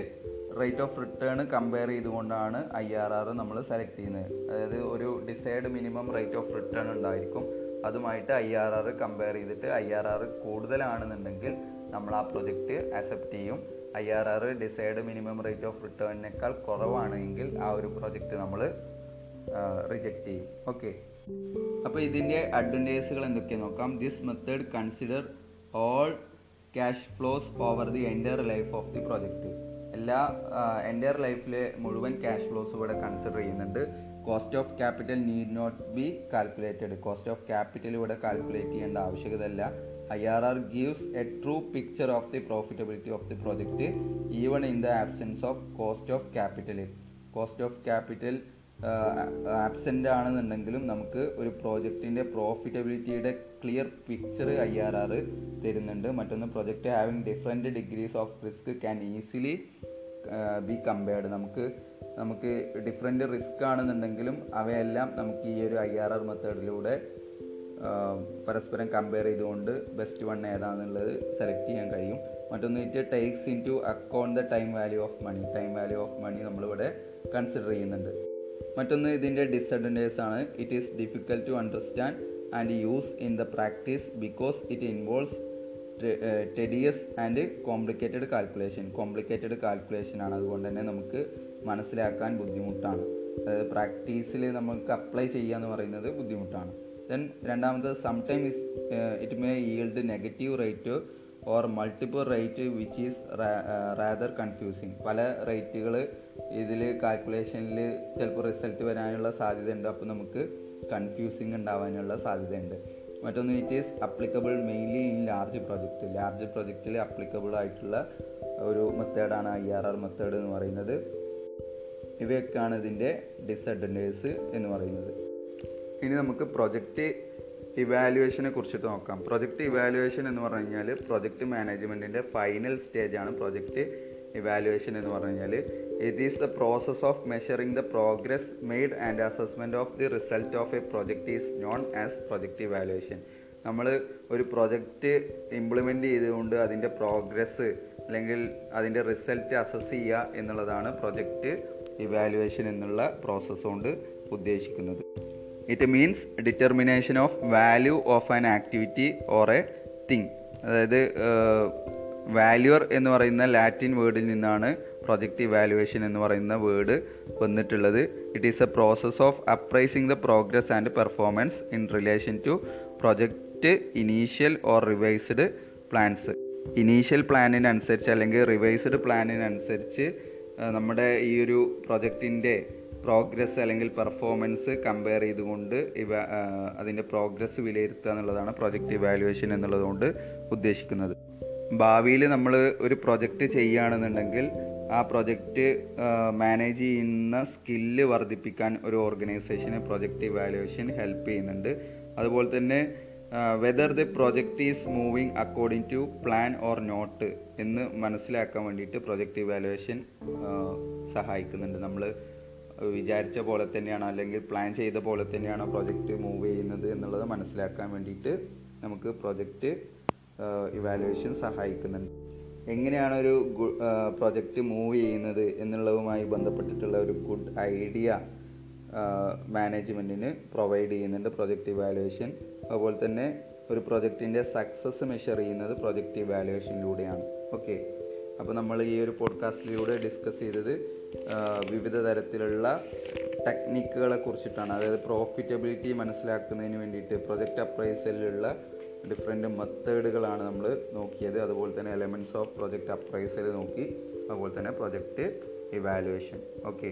rate of return compare ചെയ്തുകൊണ്ടാണ് ഐ ആർ ആർ നമ്മൾ സെലക്ട് ചെയ്യുന്നത്. അതായത് ഒരു decide minimum rate of return ഉണ്ടായിരിക്കും. അതുമായിട്ട് ഐ ആർ ആർ കമ്പയർ ചെയ്തിട്ട് ഐ ആർ ആർ കൂടുതലാണെന്നുണ്ടെങ്കിൽ നമ്മൾ ആ പ്രൊജക്റ്റ് അക്സെപ്റ്റ് ചെയ്യും. I R R decide minimum rate of റിട്ടേണിനേക്കാൾ കുറവാണെങ്കിൽ ആ ഒരു പ്രൊജക്റ്റ് നമ്മൾ റിജക്റ്റ് ചെയ്യും. ഓക്കെ അപ്പോൾ ഇതിന്റെ അഡ്വാന്റേജുകൾ എന്തൊക്കെയാണ് നോക്കാം? This method consider all cash flows over the entire life of the project എല്ലാ എന്റയർ ലൈഫിലെ മുഴുവൻ ക്യാഷ് ഫ്ലോസ് ഇവിടെ കൺസിഡർ ചെയ്യുന്നുണ്ട്. Cost of capital need not be calculated cost of capital ഇവിടെ കാൽക്കുലേറ്റ് ചെയ്യേണ്ട ആവശ്യകതയല്ല. I R R gives a true picture of the profitability of the project even in the absence of cost of capital cost of capital absent ആണെന്നുണ്ടെങ്കിലും നമുക്ക് ഒരു പ്രോജക്റ്റിന്റെ പ്രോഫിറ്റബിലിറ്റിയുടെ clear picture I R R തരുന്നുണ്ട്. മറ്റൊന്ന് project having different degrees of risk can easily be compared നമുക്ക് നമുക്ക് different risk ആണെന്നുണ്ടെങ്കിലും അവയെല്ലാം നമുക്ക് ഈ ഒരു ഐ ആർ ആർ മെത്തേഡിലൂടെ പരസ്പരം കമ്പയർ ചെയ്തുകൊണ്ട് ബെസ്റ്റ് വൺ ഏതാണെന്നുള്ളത് സെലക്ട് ചെയ്യാൻ കഴിയും. മറ്റൊന്ന് it takes into account the time value of money time value of money നമ്മളിവിടെ കൺസിഡർ ചെയ്യുന്നുണ്ട്. മറ്റൊന്ന് ഇതിന്റെ ഡിസഡ്വാന്റേജ് ആണ്. It is difficult to understand and use in the practice because it involves tedious and complicated calculation complicated calculation ആണ്. അതുകൊണ്ട് തന്നെ നമുക്ക് മനസ്സിലാക്കാൻ ബുദ്ധിമുട്ടാണ്. അതായത് പ്രാക്ടീസിൽ നമുക്ക് അപ്ലൈ ചെയ്യുക എന്ന് പറയുന്നത് ബുദ്ധിമുട്ടാണ്. ദെൻ രണ്ടാമത് sometime is it may yield negative rate or multiple rate which is rather confusing പല റേറ്റുകൾ ഇതിൽ കാൽക്കുലേഷനിൽ ചിലപ്പോൾ റിസൾട്ട് വരാനുള്ള സാധ്യതയുണ്ട്. അപ്പോൾ നമുക്ക് കൺഫ്യൂസിങ് ഉണ്ടാവാനുള്ള സാധ്യതയുണ്ട്. മറ്റൊന്ന് it is applicable mainly in large project large പ്രൊജക്റ്റിൽ applicable ആയിട്ടുള്ള ഒരു മെത്തേഡാണ് ഐ ആർ ആർ മെത്തേഡ് എന്ന് പറയുന്നത്. ഇവയൊക്കെയാണ് ഇതിന്റെ ഡിസഡ്വാന്റേജസ് എന്ന് പറയുന്നത്. ഇനി നമുക്ക് പ്രൊജക്റ്റ് ഇവാലുവേഷനെ കുറിച്ചിട്ട് നോക്കാം. പ്രൊജക്റ്റ് ഇവാലുവേഷൻ എന്ന് പറഞ്ഞു കഴിഞ്ഞാൽ പ്രൊജക്റ്റ് മാനേജ്മെന്റിന്റെ ഫൈനൽ സ്റ്റേജാണ് പ്രൊജക്റ്റ് ഇവാലുവേഷൻ എന്ന് പറഞ്ഞു കഴിഞ്ഞാൽ it is the process of measuring the progress made and assessment of the result of a project is known as project evaluation നമ്മൾ ഒരു പ്രൊജക്റ്റ് ഇംപ്ലിമെന്റ് ചെയ്തുകൊണ്ട് അതിന്റെ പ്രോഗ്രസ് അല്ലെങ്കിൽ അതിന്റെ റിസൾട്ട് അസസ് ചെയ്യുക എന്നുള്ളതാണ് പ്രൊജക്റ്റ് ഇവാലുവേഷൻ എന്നുള്ള പ്രോസസ്സ് കൊണ്ട് ഉദ്ദേശിക്കുന്നത്. It means determination of value of an activity or a thing അതായത് വാല്യുവർ എന്ന് പറയുന്ന ലാറ്റിൻ വേർഡിൽ നിന്നാണ് പ്രൊജക്റ്റ് ഇവാലുവേഷൻ എന്ന് പറയുന്ന വേർഡ് വന്നിട്ടുള്ളത്. It is a process of appraising the progress and performance in relation to project initial or revised plans initial പ്ലാനിനനുസരിച്ച് അല്ലെങ്കിൽ revised പ്ലാനിനനുസരിച്ച് നമ്മുടെ ഈ ഒരു പ്രൊജക്റ്റിന്റെ പ്രോഗ്രസ് അല്ലെങ്കിൽ പെർഫോമൻസ് കമ്പയർ ചെയ്തുകൊണ്ട് ഇവ അതിന്റെ പ്രോഗ്രസ് വിലയിരുത്തുക എന്നുള്ളതാണ് പ്രൊജക്റ്റ് ഇവാലുവേഷൻ എന്നുള്ളതുകൊണ്ട് ഉദ്ദേശിക്കുന്നത്. ഭാവിയിൽ നമ്മൾ ഒരു പ്രൊജക്റ്റ് ചെയ്യുകയാണെന്നുണ്ടെങ്കിൽ ആ പ്രൊജക്റ്റ് മാനേജ് ചെയ്യുന്ന സ്കില്ല് വർദ്ധിപ്പിക്കാൻ ഒരു ഓർഗനൈസേഷന് പ്രൊജക്റ്റ് ഇവാലുവേഷൻ ഹെൽപ്പ് ചെയ്യുന്നുണ്ട്. അതുപോലെ തന്നെ whether the project is moving according to plan or not എന്ന് മനസ്സിലാക്കാൻ വേണ്ടിയിട്ട് പ്രൊജക്റ്റ് ഇവാലുവേഷൻ സഹായിക്കുന്നുണ്ട്. നമ്മൾ വിചാരിച്ച പോലെ തന്നെയാണോ അല്ലെങ്കിൽ പ്ലാൻ ചെയ്ത പോലെ തന്നെയാണോ പ്രൊജക്റ്റ് മൂവ് ചെയ്യുന്നത് എന്നുള്ളത് മനസ്സിലാക്കാൻ വേണ്ടിയിട്ട് നമുക്ക് പ്രൊജക്റ്റ് ഇവാലുവേഷൻ സഹായിക്കുന്നുണ്ട്. എങ്ങനെയാണ് ഒരു പ്രൊജക്റ്റ് മൂവ് ചെയ്യുന്നത് എന്നുള്ളതുമായി ബന്ധപ്പെട്ടിട്ടുള്ള ഒരു ഗുഡ് ഐഡിയ മാനേജ്മെന്റിന് പ്രൊവൈഡ് ചെയ്യുന്നുണ്ട് പ്രൊജക്റ്റ് ഇവാലുവേഷൻ അതുപോലെ തന്നെ ഒരു പ്രൊജക്റ്റിന്റെ സക്സസ് മെഷർ ചെയ്യുന്നത് പ്രൊജക്റ്റ് ഇവാലുവേഷനിലൂടെയാണ് ഓക്കെ അപ്പോൾ നമ്മൾ ഈ ഒരു പോഡ്കാസ്റ്റിലൂടെ ഡിസ്കസ് ചെയ്തത് വിവിധ തരത്തിലുള്ള ടെക്നിക്കുകളെ കുറിച്ചിട്ടാണ്. അതായത് പ്രോഫിറ്റബിലിറ്റി മനസ്സിലാക്കുന്നതിന് വേണ്ടിയിട്ട് പ്രൊജക്റ്റ് അപ്രൈസലിലുള്ള ഡിഫറെന്റ് മെത്തേഡുകളാണ് നമ്മൾ നോക്കിയത്. അതുപോലെ തന്നെ എലമെന്റ്സ് ഓഫ് പ്രൊജക്റ്റ് അപ്രൈസൽ നോക്കി. അതുപോലെ തന്നെ പ്രൊജക്റ്റ് ഇവാലുവേഷൻ ഓക്കെ